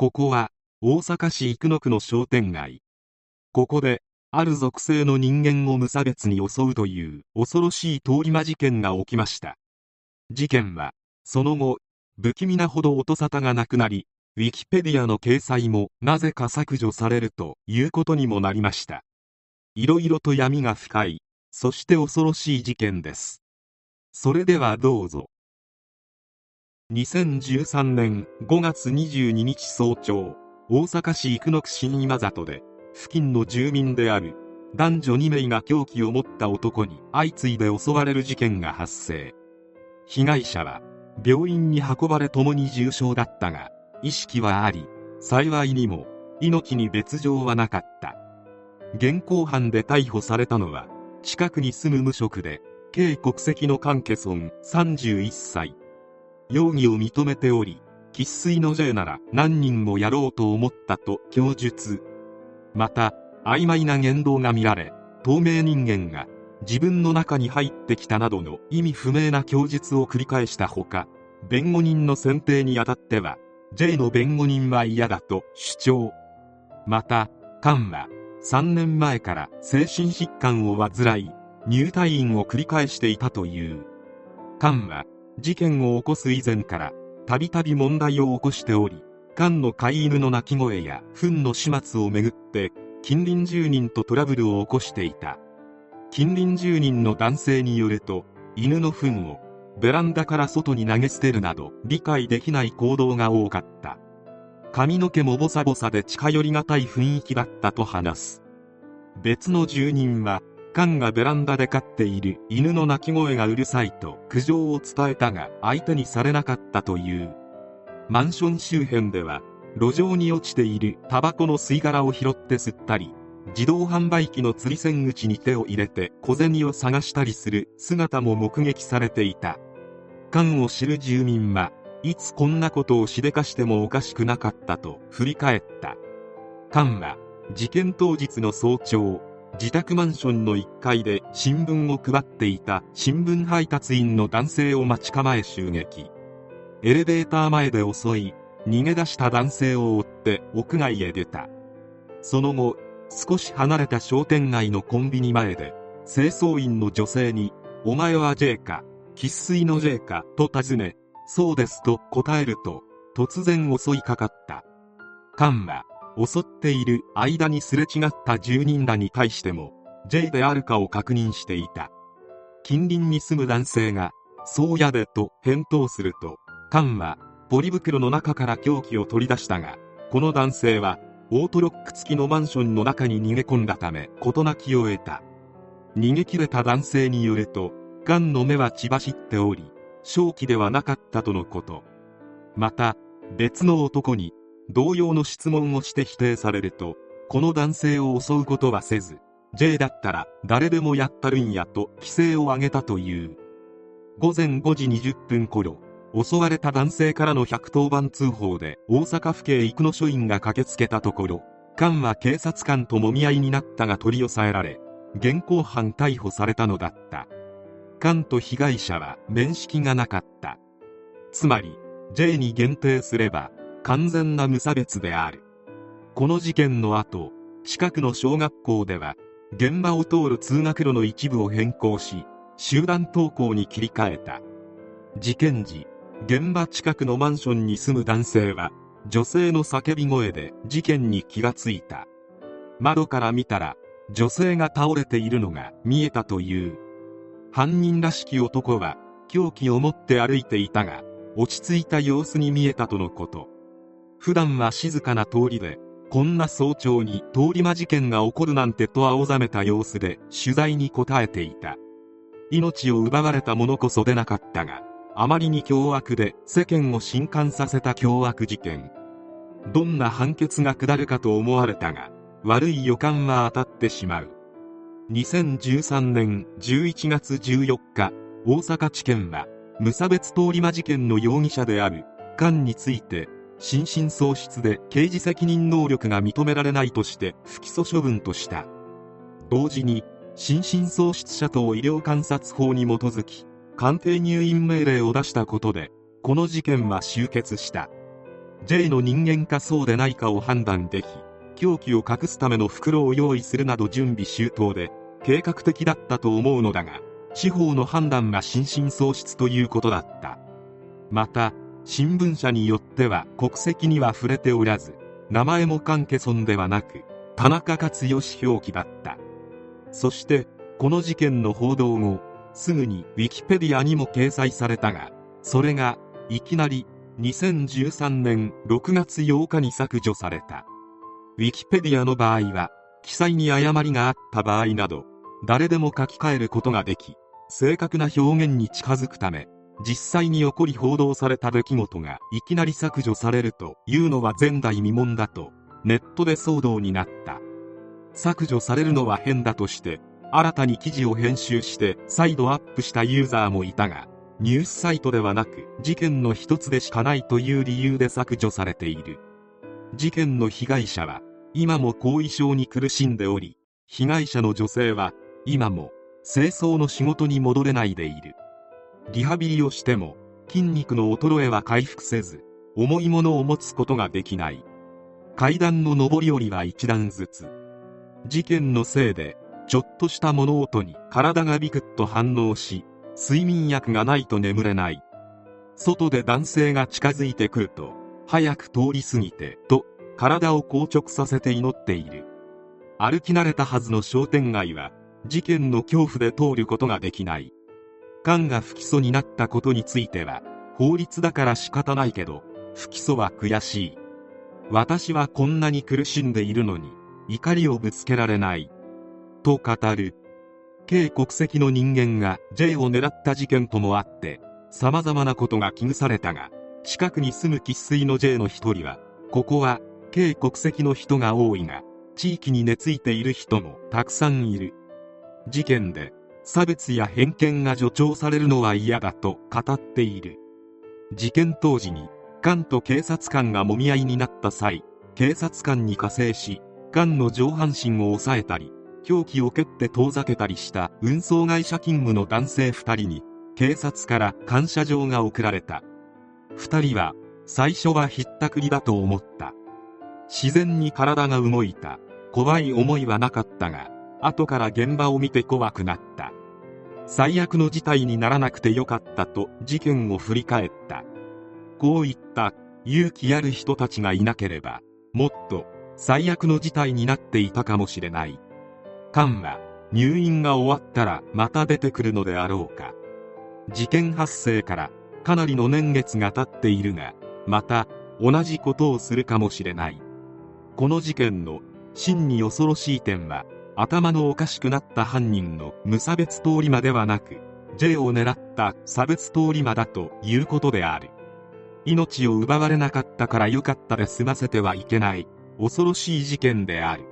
ここは大阪市生野区の商店街。ここである属性の人間を無差別に襲うという恐ろしい通り魔事件が起きました。事件はその後不気味なほど音沙汰がなくなりウィキペディアの掲載もなぜか削除されるということにもなりました。いろいろと闇が深いそして恐ろしい事件です。それではどうぞ。2013年5月22日早朝大阪市生野区新今里で付近の住民である男女2名が凶器を持った男に相次いで襲われる事件が発生。被害者は病院に運ばれ共に重傷だったが意識はあり幸いにも命に別状はなかった。現行犯で逮捕されたのは近くに住む無職で軽国籍の関係村31歳。容疑を認めており生粋の J なら何人もやろうと思ったと供述。また曖昧な言動が見られ透明人間が自分の中に入ってきたなどの意味不明な供述を繰り返したほか弁護人の選定にあたっては J の弁護人は嫌だと主張。また菅は3年前から精神疾患を患い入退院を繰り返していたという。菅は事件を起こす以前からたびたび問題を起こしており菅の飼い犬の鳴き声や糞の始末をめぐって近隣住人とトラブルを起こしていた。近隣住人の男性によると犬の糞をベランダから外に投げ捨てるなど理解できない行動が多かった。髪の毛もボサボサで近寄りがたい雰囲気だったと話す。別の住人は菅がベランダで飼っている犬の鳴き声がうるさいと苦情を伝えたが相手にされなかったという。マンション周辺では路上に落ちているタバコの吸い殻を拾って吸ったり自動販売機の釣り線口に手を入れて小銭を探したりする姿も目撃されていた。菅を知る住民はいつこんなことをしでかしてもおかしくなかったと振り返った。菅は事件当日の早朝自宅マンションの1階で新聞を配っていた新聞配達員の男性を待ち構え襲撃エレベーター前で襲い逃げ出した男性を追って屋外へ出たその後少し離れた商店街のコンビニ前で清掃員の女性に「お前は J か生粋の J か?」と尋ね「そうです」と答えると突然襲いかかった菅は襲っている間にすれ違った住人らに対しても J であるかを確認していた。近隣に住む男性が「そうやで」と返答すると菅はポリ袋の中から凶器を取り出したがこの男性はオートロック付きのマンションの中に逃げ込んだため事なきを得た。逃げ切れた男性によると菅の目は血走っており正気ではなかったとのこと。また別の男に同様の質問をして否定されるとこの男性を襲うことはせず J だったら誰でもやったるんやと規制を上げたという。午前5時20分頃襲われた男性からの110番通報で大阪府警生野署員が駆けつけたところ菅は警察官ともみ合いになったが取り押さえられ現行犯逮捕されたのだった。菅と被害者は面識がなかった。つまり J に限定すれば完全な無差別である。この事件の後近くの小学校では現場を通る通学路の一部を変更し集団登校に切り替えた。事件時現場近くのマンションに住む男性は女性の叫び声で事件に気がついた。窓から見たら女性が倒れているのが見えたという。犯人らしき男は凶器を持って歩いていたが落ち着いた様子に見えたとのこと。普段は静かな通りでこんな早朝に通り魔事件が起こるなんてと青ざめた様子で取材に答えていた。命を奪われた者こそ出なかったがあまりに凶悪で世間を震撼させた凶悪事件。どんな判決が下るかと思われたが悪い予感は当たってしまう。2013年11月14日大阪地検は無差別通り魔事件の容疑者である菅について心神喪失で刑事責任能力が認められないとして不起訴処分とした。同時に心神喪失者等医療観察法に基づき鑑定入院命令を出したことでこの事件は終結した。J の人間かそうでないかを判断でき凶器を隠すための袋を用意するなど準備周到で計画的だったと思うのだが司法の判断が心神喪失ということだった。また新聞社によっては国籍には触れておらず名前も関係村ではなく田中克義表記だった。そしてこの事件の報道後すぐにウィキペディアにも掲載されたがそれがいきなり2013年6月8日に削除された。ウィキペディアの場合は記載に誤りがあった場合など誰でも書き換えることができ正確な表現に近づくため実際に起こり報道された出来事がいきなり削除されるというのは前代未聞だとネットで騒動になった。削除されるのは変だとして新たに記事を編集して再度アップしたユーザーもいたがニュースサイトではなく事件の一つでしかないという理由で削除されている。事件の被害者は今も後遺症に苦しんでおり被害者の女性は今も清掃の仕事に戻れないでいる。リハビリをしても筋肉の衰えは回復せず重いものを持つことができない。階段の上り下りは一段ずつ。事件のせいでちょっとした物音に体がビクッと反応し睡眠薬がないと眠れない。外で男性が近づいてくると早く通り過ぎてと体を硬直させて祈っている。歩き慣れたはずの商店街は事件の恐怖で通ることができない。菅が不起訴になったことについては法律だから仕方ないけど不起訴は悔しい。私はこんなに苦しんでいるのに怒りをぶつけられない。と語る。K 国籍の人間が J を狙った事件ともあって様々なことが危惧されたが近くに住む生粋の J の一人はここは K 国籍の人が多いが地域に根付いている人もたくさんいる。事件で差別や偏見が助長されるのは嫌だと語っている。事件当時に菅と警察官がもみ合いになった際警察官に加勢し菅の上半身を押さえたり凶器を蹴って遠ざけたりした運送会社勤務の男性2人に警察から感謝状が贈られた。2人は最初はひったくりだと思った。自然に体が動いた。怖い思いはなかったが後から現場を見て怖くなった。最悪の事態にならなくてよかったと事件を振り返った。こういった勇気ある人たちがいなければもっと最悪の事態になっていたかもしれない。菅は入院が終わったらまた出てくるのであろうか。事件発生からかなりの年月が経っているがまた同じことをするかもしれない。この事件の真に恐ろしい点は頭のおかしくなった犯人の無差別通り魔ではなく J を狙った差別通り魔だということである。命を奪われなかったから良かったで済ませてはいけない恐ろしい事件である。